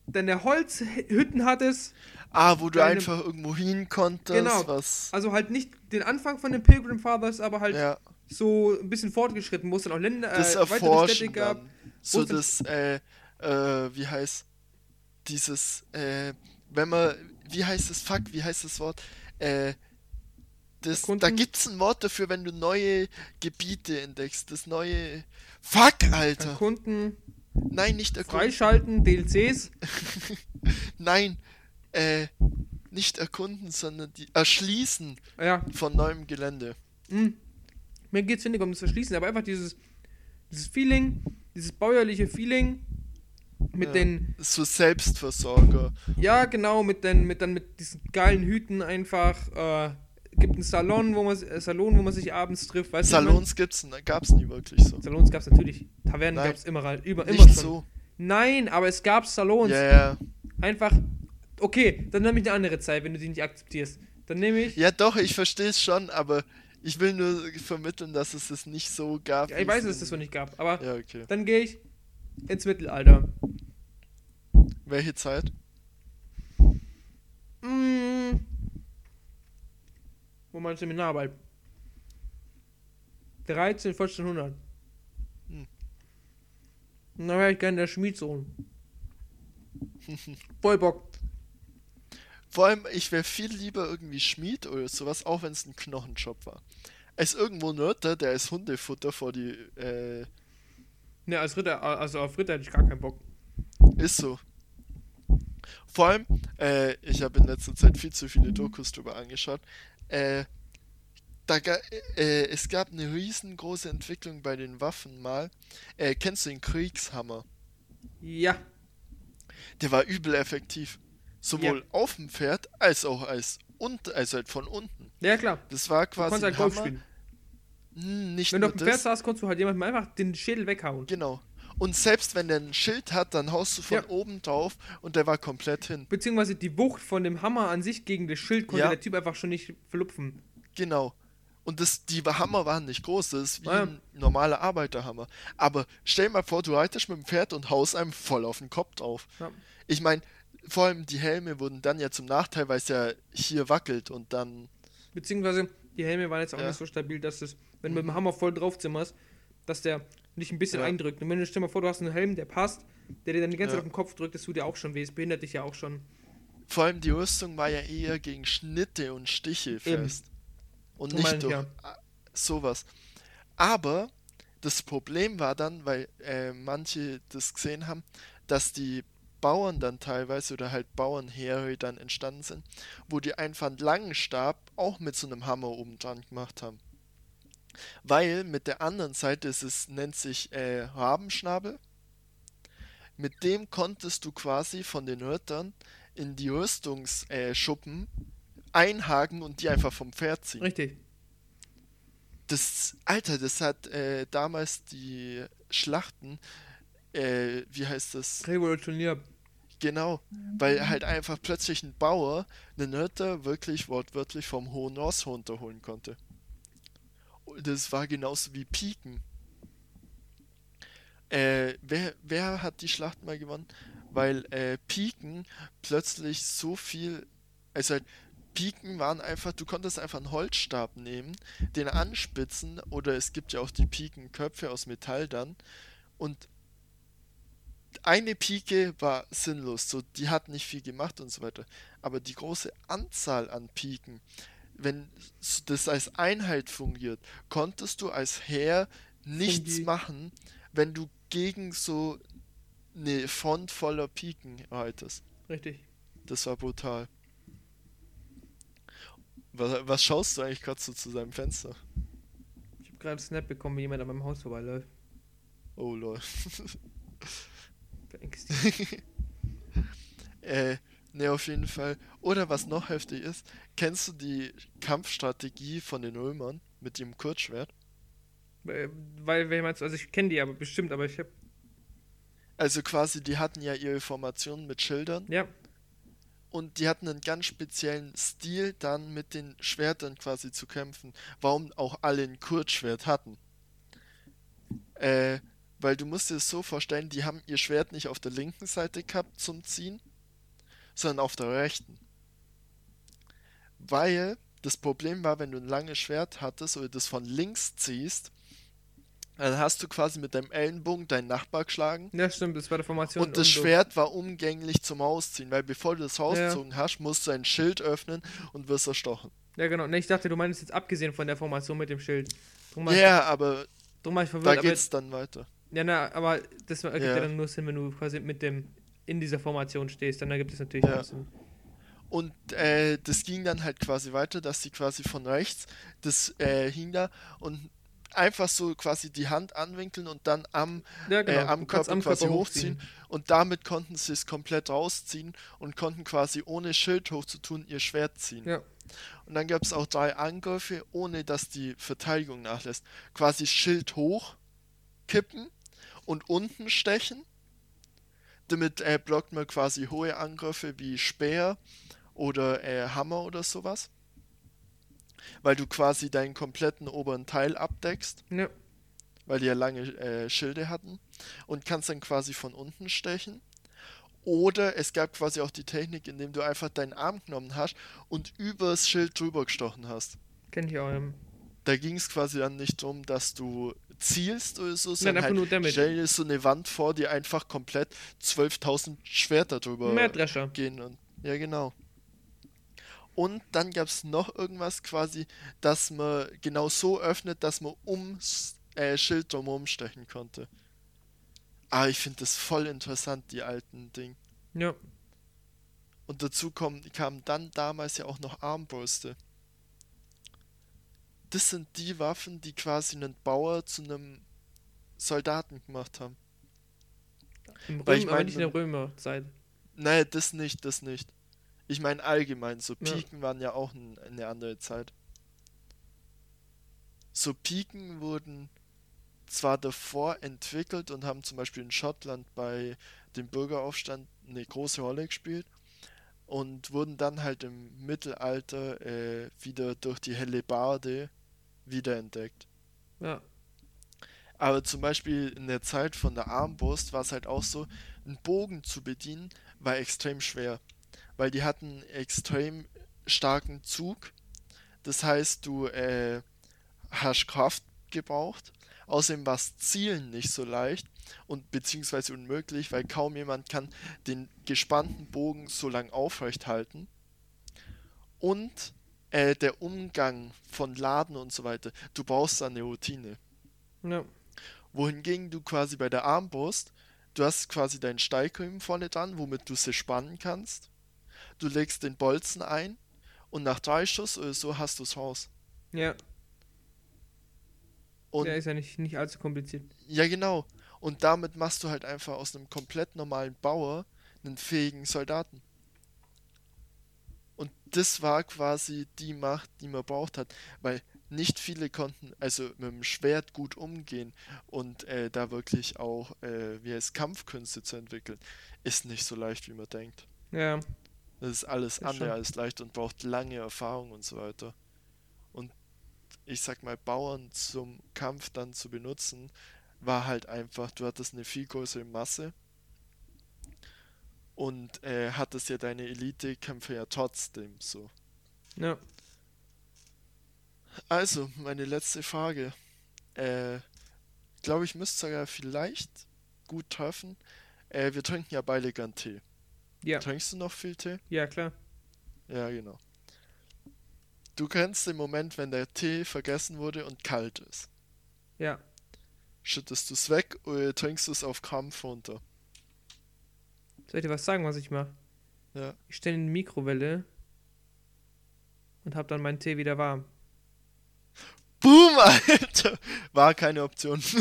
deine Holzhütten hattest, Ah, wo du einfach irgendwo hin konntest, Genau. was. also halt nicht den Anfang von den Pilgrim Fathers, aber halt Ja, so ein bisschen fortgeschritten, wo es dann auch Länder, das äh, Erforschen Städte gab. So das, äh, äh, wie heißt dieses, äh, wenn man, wie heißt das, fuck, wie heißt das Wort? Äh, das, da gibt's ein Wort dafür, wenn du neue Gebiete entdeckst, das neue, fuck, Alter, Erkunden, nein, nicht erkunden, freischalten, DLCs. nein, äh, nicht erkunden, sondern die, erschließen Ja, von neuem Gelände. Hm. Mir geht es weniger um das Verschließen, aber einfach dieses, dieses Feeling, dieses bäuerliche Feeling mit Ja. den, So Selbstversorger. ja genau, mit den, mit dann mit diesen geilen Hüten einfach, äh, gibt einen Salon, wo man, äh, Salon, wo man sich abends trifft, weißt du? Salons gibt's, gab's nie wirklich so. Salons gab es natürlich, Tavernen Nein. gab es immer, halt, über, immer Nicht schon. so. Nein, aber es gab Salons, Ja, ja. einfach, okay, dann nehme ich eine andere Zeit, wenn du die nicht akzeptierst. Dann nehme ich, Ja, doch, ich verstehe es schon, aber ich will nur vermitteln, dass es es nicht so gab. ja, ich weiß, dass es das so nicht gab, aber Ja, okay. dann gehe ich ins Mittelalter. Welche Zeit? Mm. Wo meine Seminararbeit? 13, 1400. Hm. Und dann wäre ich gerne der Schmiedsohn. Voll Bock. Vor allem, ich wäre viel lieber irgendwie Schmied oder sowas, auch wenn es ein Knochenjob war. Als irgendwo ein Ritter, der als Hundefutter vor die, äh, Ne, als Ritter, also auf Ritter hätte ich gar keinen Bock. ist so. Vor allem, äh, ich habe in letzter Zeit viel zu viele Dokus drüber angeschaut. Äh, da ga, äh, es gab eine riesengroße Entwicklung bei den Waffen mal. Äh, kennst du den Kriegshammer? Ja. Der war übel effektiv. Sowohl Ja. auf dem Pferd als auch als und also halt von unten. Ja, klar. Das war Du quasi konntest halt Golf spielen. Hm, nicht Wenn du auf dem Pferd saßt, konntest du halt jemandem einfach den Schädel weghauen. Genau. Und selbst wenn der ein Schild hat, dann haust du von Ja. oben drauf und der war komplett hin. Beziehungsweise die Wucht von dem Hammer an sich gegen das Schild konnte Ja. der Typ einfach schon nicht verlupfen. Genau. Und das, die Hammer waren nicht groß, das ist wie Ja. ein normaler Arbeiterhammer. Aber stell mal vor, du reitest mit dem Pferd und haust einem voll auf den Kopf drauf. Ich meine, vor allem die Helme wurden dann ja zum Nachteil, weil es ja hier wackelt und dann. Beziehungsweise die Helme waren jetzt auch Ja. nicht so stabil, dass es, wenn du mit Mhm. dem Hammer voll drauf zimmerst, dass der nicht ein bisschen Ja. eindrückt. Und wenn du stell dir mal vor, du hast einen Helm, der passt, der dir dann die ganze Ja. Zeit auf den Kopf drückt, das tut dir auch schon weh. Es behindert dich ja auch schon. Vor allem die Rüstung war ja eher gegen Schnitte und Stiche Eben. fest. Und So nicht durch ja. sowas. Aber das Problem war dann, weil äh, manche das gesehen haben, dass die Bauern dann teilweise oder halt Bauernheere dann entstanden sind, wo die einfach einen langen Stab auch mit so einem Hammer oben dran gemacht haben. Weil mit der anderen Seite ist es, nennt sich äh, Rabenschnabel. Mit dem konntest du quasi von den Rittern in die Rüstungsschuppen äh, einhaken und die einfach vom Pferd ziehen. Richtig. Das, Alter, das hat äh, damals die Schlachten, äh, wie heißt das? Revolutioniert. Genau, weil halt einfach plötzlich ein Bauer einen Ritter wirklich wortwörtlich vom hohen Ross runterholen konnte. Und Das war genauso wie Piken. Äh, wer, wer hat die Schlacht mal gewonnen? Weil äh, Piken plötzlich so viel, also halt, Piken waren einfach, du konntest einfach einen Holzstab nehmen, den anspitzen, oder es gibt ja auch die Pikenköpfe aus Metall dann, und eine Pike war sinnlos, so die hat nicht viel gemacht und so weiter. Aber die große Anzahl an Piken, wenn das als Einheit fungiert, konntest du als Heer nichts Fungi. machen, wenn du gegen so eine Front voller Piken haltest. Richtig. Das war brutal. Was, was schaust du eigentlich gerade so zu seinem Fenster? Ich habe gerade einen Snap bekommen, wie jemand an meinem Haus vorbeiläuft. Oh lol. Beängstigend. Äh, ne, auf jeden Fall. Oder was noch heftig ist, kennst du die Kampfstrategie von den Römern mit dem Kurzschwert? Äh, Weil, wer meinst du, also ich kenne die aber bestimmt, aber ich habe, Also quasi, die hatten ja ihre Formationen mit Schildern ja, und die hatten einen ganz speziellen Stil, dann mit den Schwertern quasi zu kämpfen. Warum auch alle ein Kurzschwert hatten. Äh, weil du musst dir es so vorstellen, die haben ihr Schwert nicht auf der linken Seite gehabt zum Ziehen, sondern auf der rechten. Weil das Problem war, wenn du ein langes Schwert hattest oder das von links ziehst, dann hast du quasi mit deinem Ellenbogen deinen Nachbar geschlagen ja stimmt, das war der Formation. und das Schwert war umgänglich zum Rausziehen, weil bevor du das rausgezogen hast, musst du ein Schild öffnen und wirst erstochen. Ja genau, ne, ich dachte, du meinst jetzt abgesehen von der Formation mit dem Schild. Ja, ich, aber drum war ich da verwirrt, aber, geht's dann weiter. Ja, na, aber das ergibt ja. Ja. dann nur Sinn, wenn du quasi mit dem, in dieser Formation stehst, dann ergibt es natürlich Ja. auch Sinn. Und äh, das ging dann halt quasi weiter, dass sie quasi von rechts, das äh, hing da und einfach so quasi die Hand anwinkeln und dann am, Ja genau, äh, am Körper quasi hochziehen. Und damit konnten sie es komplett rausziehen und konnten quasi ohne Schild hochzutun ihr Schwert ziehen. Ja, Und dann gab es auch drei Angriffe, ohne dass die Verteidigung nachlässt. Quasi Schild hoch, kippen und unten stechen. Damit äh, blockt man quasi hohe Angriffe wie Speer oder äh, Hammer oder sowas. Weil du quasi deinen kompletten oberen Teil abdeckst, ja, weil die ja lange äh, Schilde hatten. Und kannst dann quasi von unten stechen. Oder es gab quasi auch die Technik, indem du einfach deinen Arm genommen hast und übers Schild drüber gestochen hast. kenn ich auch. Ähm, Da ging es quasi dann nicht darum, dass du zielst oder so, Nein, sondern einfach halt stell dir so eine Wand vor, die einfach komplett 12.000 Schwerter drüber Mähdrescher. gehen. Und, ja, genau. Und dann gab es noch irgendwas quasi, dass man genau so öffnet, dass man ums äh, Schild drumherum stechen konnte. Ah, ich finde das voll interessant, die alten Ding. Ja, Und dazu kommen, kamen dann damals ja auch noch Armbrüste. Das sind die Waffen, die quasi einen Bauer zu einem Soldaten gemacht haben. im Weil ich Römer, aber nicht in der Römerzeit. Nee, das nicht, das nicht. Ich meine allgemein, so Ja. Piken waren ja auch n- eine andere Zeit. So Piken wurden zwar davor entwickelt und haben zum Beispiel in Schottland bei dem Bürgeraufstand eine große Rolle gespielt und wurden dann halt im Mittelalter äh, wieder durch die Hellebarde wiederentdeckt. Ja, Aber zum Beispiel in der Zeit von der Armbrust war es halt auch so, einen Bogen zu bedienen war extrem schwer, weil die hatten extrem starken Zug. Das heißt, du äh, hast Kraft gebraucht. Außerdem war das Zielen nicht so leicht und beziehungsweise unmöglich, weil kaum jemand kann den gespannten Bogen so lang aufrecht halten. Und äh, der Umgang von Laden und so weiter, du brauchst da eine Routine. Ja. Wohingegen du quasi bei der Armbrust, du hast quasi deinen Steigriemen vorne dran, womit du sie spannen kannst. Du legst den Bolzen ein und nach drei Schuss oder so hast du es raus. Ja. Und ja, ist ja nicht, nicht allzu kompliziert. Ja, genau. Und damit machst du halt einfach aus einem komplett normalen Bauer einen fähigen Soldaten. Und das war quasi die Macht, die man braucht hat, weil nicht viele konnten also mit dem Schwert gut umgehen und äh, da wirklich auch, äh, wie heißt Kampfkünste zu entwickeln, ist nicht so leicht, wie man denkt. Ja. Das ist alles Das andere schon. als leicht und braucht lange Erfahrung und so weiter. Und ich sag mal, Bauern zum Kampf dann zu benutzen, war halt einfach, du hattest eine viel größere Masse und äh, hattest ja deine Elite-Kämpfer ja trotzdem so. Ja. Also, meine letzte Frage. Äh, glaube ich, müsste sogar vielleicht gut treffen. Äh, wir trinken ja beide gern Tee. Ja. Trinkst du noch viel Tee? Ja, klar. Ja, genau. Du kennst den Moment, wenn der Tee vergessen wurde und kalt ist. Ja. Schüttest du es weg oder trinkst du es auf Krampf runter? Soll ich dir was sagen, was ich mache? Ja. Ich stelle in die Mikrowelle und hab dann meinen Tee wieder warm. Boom, Alter! War keine Option.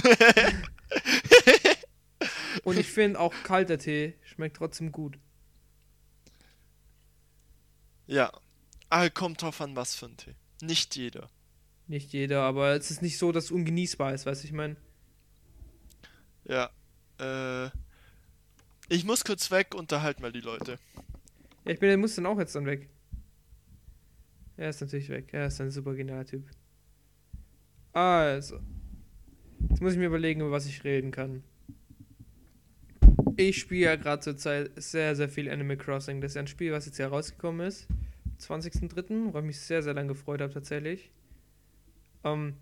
Und ich finde auch kalter Tee schmeckt trotzdem gut. ja. Aber kommt drauf an, was für ein Tee. Nicht jeder. Nicht jeder, aber es ist nicht so, dass es ungenießbar ist, weißt du, ich meine. Ja. Äh. Ich muss kurz weg, unterhalt mal die Leute. Ja, ich bin, der muss dann auch jetzt dann weg. Er ist natürlich weg. Er ist ein super genialer Typ. Also. Jetzt muss ich mir überlegen, über was ich reden kann. Ich spiele ja gerade zur Zeit sehr, sehr viel Animal Crossing. Das ist ja ein Spiel, was jetzt ja rausgekommen ist. 20.03., worauf ich mich sehr, sehr lange gefreut habe, tatsächlich. Ähm,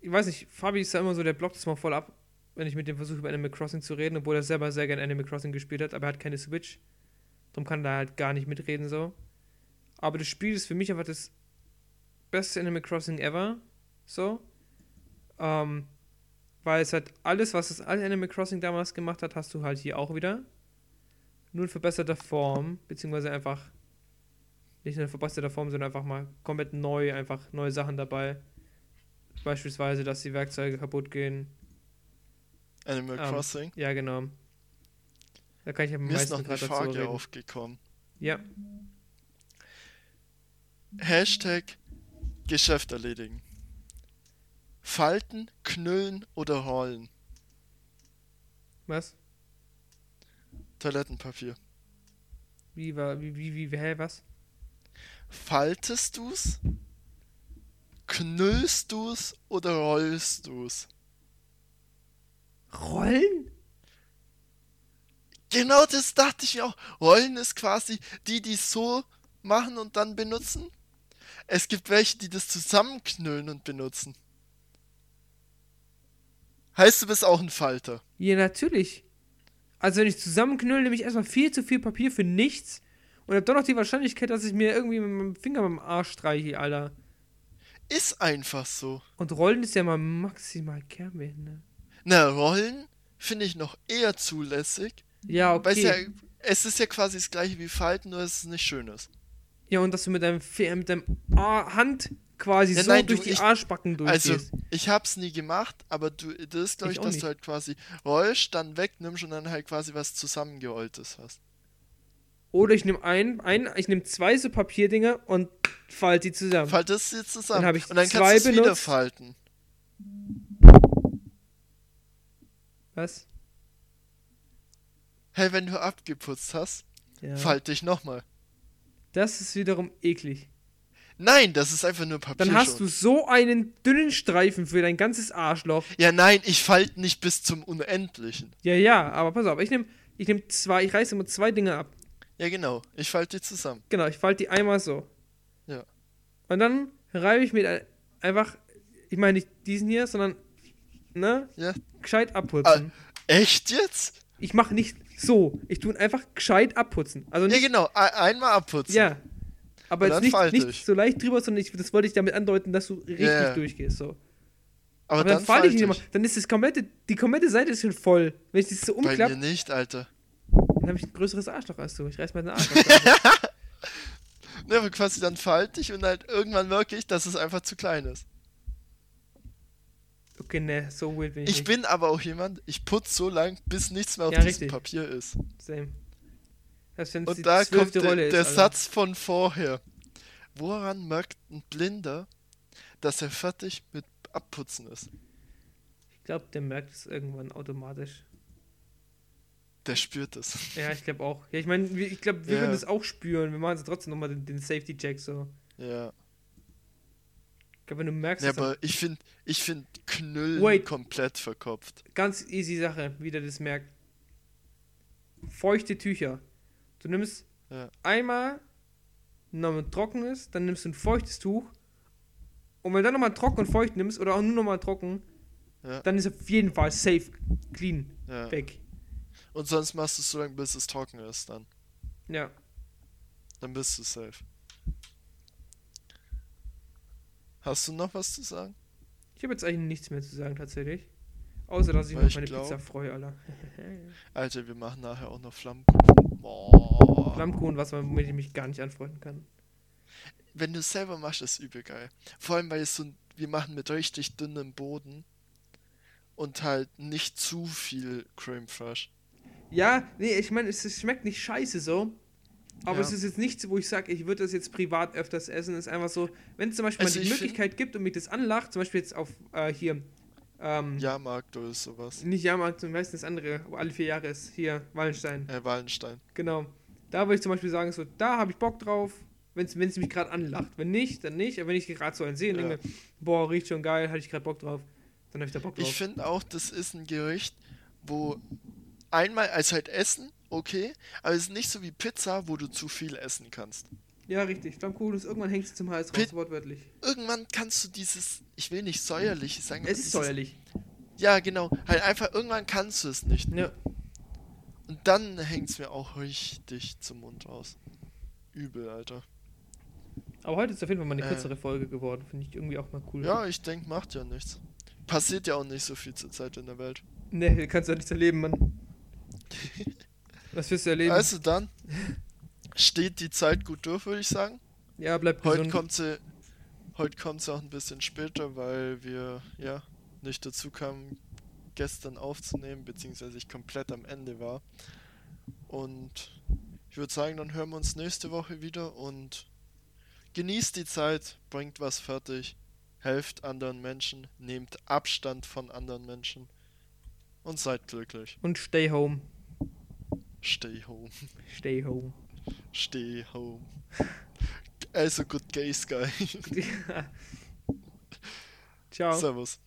ich weiß nicht, Fabi ist ja immer so, der blockt es mal voll ab, wenn ich mit dem versuche, über Animal Crossing zu reden, obwohl er selber sehr gerne Animal Crossing gespielt hat, aber er hat keine Switch. Darum kann er halt gar nicht mitreden, so. Aber das Spiel ist für mich einfach das beste Animal Crossing ever, so. Ähm, weil es halt alles, was das alte Animal Crossing damals gemacht hat, hast du halt hier auch wieder. Nur in verbesserter Form, beziehungsweise einfach nicht nur in verbesserter Form, sondern einfach mal komplett neu, einfach neue Sachen dabei. Beispielsweise, dass die Werkzeuge kaputt gehen. Animal Ähm, Crossing. Ja, genau. Da kann ich am Mir ist noch eine Frage aufgekommen. Ja, Hashtag Geschäft erledigen. Falten, knüllen oder rollen? was? Toilettenpapier. Wie war, wie, wie, wie, hä, was? Faltest du's? Knüllst du's oder rollst du's? Rollen? Genau das dachte ich mir auch. Rollen ist quasi die, die so machen und dann benutzen. Es gibt welche, die das zusammenknüllen und benutzen. Heißt, du bist auch ein Falter. Ja, natürlich. Also, wenn ich zusammenknülle, nehme ich erstmal viel zu viel Papier für nichts und habe dann noch die Wahrscheinlichkeit, dass ich mir irgendwie mit meinem Finger beim Arsch streiche, Alter. Ist einfach so. Und Rollen ist ja mal maximal kernbehindert. Na, Rollen finde ich noch eher zulässig. Ja, Weil es ja, okay. es ist ja quasi das gleiche wie Falten, nur dass es nicht schön ist. Ja, und dass du mit deinem, Fe mit deinem Hand quasi Ja, so nein, durch du, die ich- Arschbacken Also, durchgehst. ich hab's nie gemacht, aber du, das ist, glaube Ich ich, dass nicht. du halt quasi rollst, dann wegnimmst und dann halt quasi was zusammengerolltes hast. Oder ich nehme ein, ein, ich nehme zwei so Papierdinger und falte die zusammen. Faltest sie zusammen. Dann ich und dann kannst du es wieder falten. Was? Hey, wenn du abgeputzt hast, Ja. falt dich nochmal. Das ist wiederum eklig. Nein, das ist einfach nur Papier. Dann hast du so einen dünnen Streifen für dein ganzes Arschloch. Ja, nein, ich falte nicht bis zum Unendlichen. Ja, ja, aber pass auf, ich nehme ich nehm zwei, ich reiße immer zwei Dinge ab. Ja, genau. Ich falte die zusammen. Genau, ich falte die einmal so. Ja. Und dann reibe ich mit ein- einfach, ich meine nicht diesen hier, sondern, ne, Ja. gescheit abputzen. Echt jetzt? Ich mache nicht so, ich tue einfach gescheit abputzen. Also Ja, nicht, genau. Ein- Einmal abputzen. ja. Aber jetzt nicht, nicht ich. so leicht drüber, sondern ich, das wollte ich damit andeuten, dass du richtig Ja. durchgehst. So. Aber, Aber, dann, dann falte ich falte immer. Dann ist das komplette, die komplette Seite ist schon voll. Wenn ich das so Bei mir umklappe, nicht, Alter. dann habe ich ein größeres Arschloch als du. Ich reiß mal den Arschloch. raus. Ne, aber quasi dann falte ich und halt irgendwann merke ich, dass es einfach zu klein ist. Okay, ne, so weird bin ich, Ich nicht. bin aber auch jemand, ich putze so lang, bis nichts mehr auf Ja, diesem richtig. Papier ist. Same. Das Und da kommt der, Rolle der ist. Satz von vorher. Woran merkt ein Blinder, dass er fertig mit Abputzen ist? Ich glaube, der merkt es irgendwann automatisch. Der spürt es. Ja, ich glaube auch. Ja, ich meine, ich glaube, wir Ja. würden das auch spüren. Wir machen jetzt trotzdem nochmal den, den Safety-Check so. Ja. Ich glaube, wenn du merkst, ja er- aber ich finde ich find Knüllen Wait. komplett verkopft. ganz easy Sache, wie der das merkt. Feuchte Tücher. Du nimmst Ja. einmal nochmal trockenes, dann nimmst du ein feuchtes Tuch. Und wenn du dann nochmal trocken und feucht nimmst oder auch nur nochmal trocken, Ja. dann ist auf jeden Fall safe, clean, Ja. weg. Und sonst machst du es so lange, bis es trocken ist dann. Ja. Dann bist du safe. Hast du noch was zu sagen? Ich habe jetzt eigentlich nichts mehr zu sagen tatsächlich. Außer dass ich Weil mich auf meine glaub- Pizza freue, Alter. Alter, wir machen nachher auch noch Flammkuchen. Boah. Flammkuchen, was man womit ich mich gar nicht anfreunden kann. Wenn du es selber machst, ist übel geil. Vor allem, weil es so wir machen mit richtig dünnem Boden und halt nicht zu viel Creme Fraiche. Ja, nee, ich meine, es, es schmeckt nicht scheiße so. Aber Ja. es ist jetzt nichts, wo ich sage, ich würde das jetzt privat öfters essen. Es ist einfach so, wenn es zum Beispiel Also mal die ich Möglichkeit gibt und mich das anlacht, zum Beispiel jetzt auf äh, hier, ähm, Jahrmarkt oder sowas. nicht Jahrmarkt, zum Beispiel das andere, wo alle vier Jahre ist, hier, Wallenstein. Äh, Wallenstein. Genau. Da würde ich zum Beispiel sagen, so, da habe ich Bock drauf, wenn es mich gerade anlacht. Wenn nicht, dann nicht. Aber wenn ich gerade so einen sehe und Ja. denke, boah, riecht schon geil, hatte ich gerade Bock drauf, dann habe ich da Bock drauf. Ich finde auch, das ist ein Gericht, wo einmal als halt Essen, okay, aber es ist nicht so wie Pizza, wo du zu viel essen kannst. ja, richtig. Flammkuchen ist irgendwann hängst du zum Hals raus, wortwörtlich. Irgendwann kannst du dieses, ich will nicht säuerlich sagen, Es ist dieses- säuerlich. Ja, genau. Halt einfach, irgendwann kannst du es nicht. Ja. Und dann hängt es mir auch richtig zum Mund raus. Übel, Alter. Aber heute ist auf jeden Fall mal eine Äh. kürzere Folge geworden. Finde ich irgendwie auch mal cool. Ja, ich denke, macht ja nichts. Passiert ja auch nicht so viel zur Zeit in der Welt. Ne, kannst du ja nicht erleben, Mann. Was wirst du erleben? Also dann steht die Zeit gut durch, würde ich sagen. ja, bleib Heute gesund. kommt sie, heute kommt sie auch ein bisschen später, weil wir ja nicht dazu kamen, gestern aufzunehmen, beziehungsweise ich komplett am Ende war. Und ich würde sagen, dann hören wir uns nächste Woche wieder und genießt die Zeit, bringt was fertig, helft anderen Menschen, nehmt Abstand von anderen Menschen und seid glücklich. Und stay home. Stay home. Stay home. Stay home. Also good gays, guy. Ciao. Servus.